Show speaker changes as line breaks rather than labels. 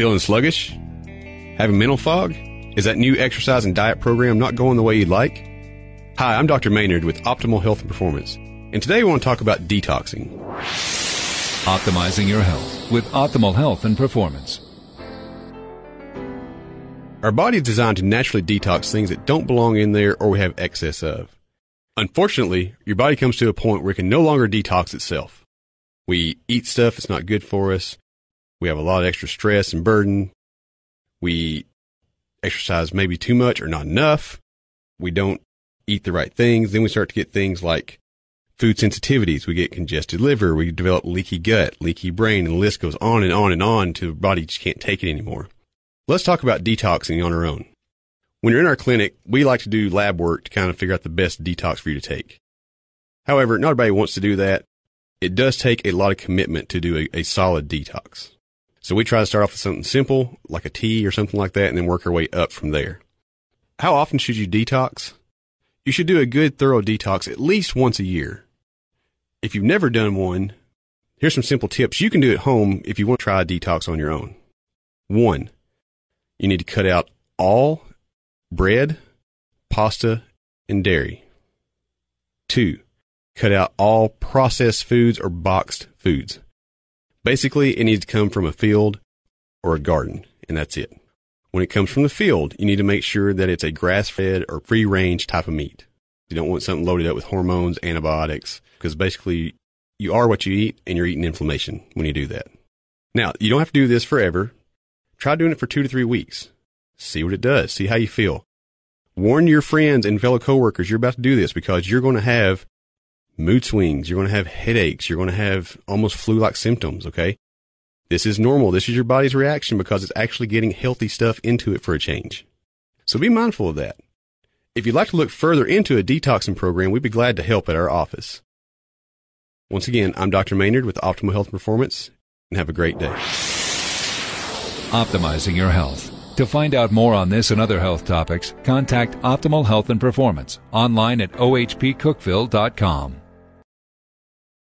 Feeling sluggish? Having mental fog? Is that new exercise and diet program not going the way you'd like? Hi, I'm Dr. Maynard with Optimal Health and Performance, and today we want to talk about detoxing.
Optimizing your health with optimal health and performance.
Our body is designed to naturally detox things that don't belong in there or we have excess of. Unfortunately, your body comes to a point where it can no longer detox itself. We eat stuff that's not good for us. We have a lot of extra stress and burden. We exercise maybe too much or not enough. We don't eat the right things. Then we start to get things like food sensitivities. We get congested liver. We develop leaky gut, leaky brain, and the list goes on and on and on until the body just can't take it anymore. Let's talk about detoxing on our own. When you're in our clinic, we like to do lab work to kind of figure out the best detox for you to take. However, not everybody wants to do that. It does take a lot of commitment to do a, a solid detox. So we try to start off with something simple, like a tea or something like that, and then work our way up from there. How often should you detox? You should do a good thorough detox at least once a year. If you've never done one, here's some simple tips you can do at home if you want to try a detox on your own. One, you need to cut out all bread, pasta, and dairy. Two, cut out all processed foods or boxed foods. Basically, it needs to come from a field or a garden, and that's it. When it comes from the field, you need to make sure that it's a grass fed or free range type of meat. You don't want something loaded up with hormones, antibiotics, because basically you are what you eat and you're eating inflammation when you do that. Now, you don't have to do this forever. Try doing it for two to three weeks. See what it does. See how you feel. Warn your friends and fellow coworkers you're about to do this because you're going to have mood swings. You're going to have headaches. You're going to have almost flu-like symptoms. Okay. This is normal. This is your body's reaction because it's actually getting healthy stuff into it for a change. So be mindful of that. If you'd like to look further into a detoxing program, we'd be glad to help at our office. Once again, I'm Dr. Maynard with Optimal Health Performance, and have a great day.
Optimizing your health. To find out more on this and other health topics, contact Optimal Health and Performance online at ohpcookeville.com.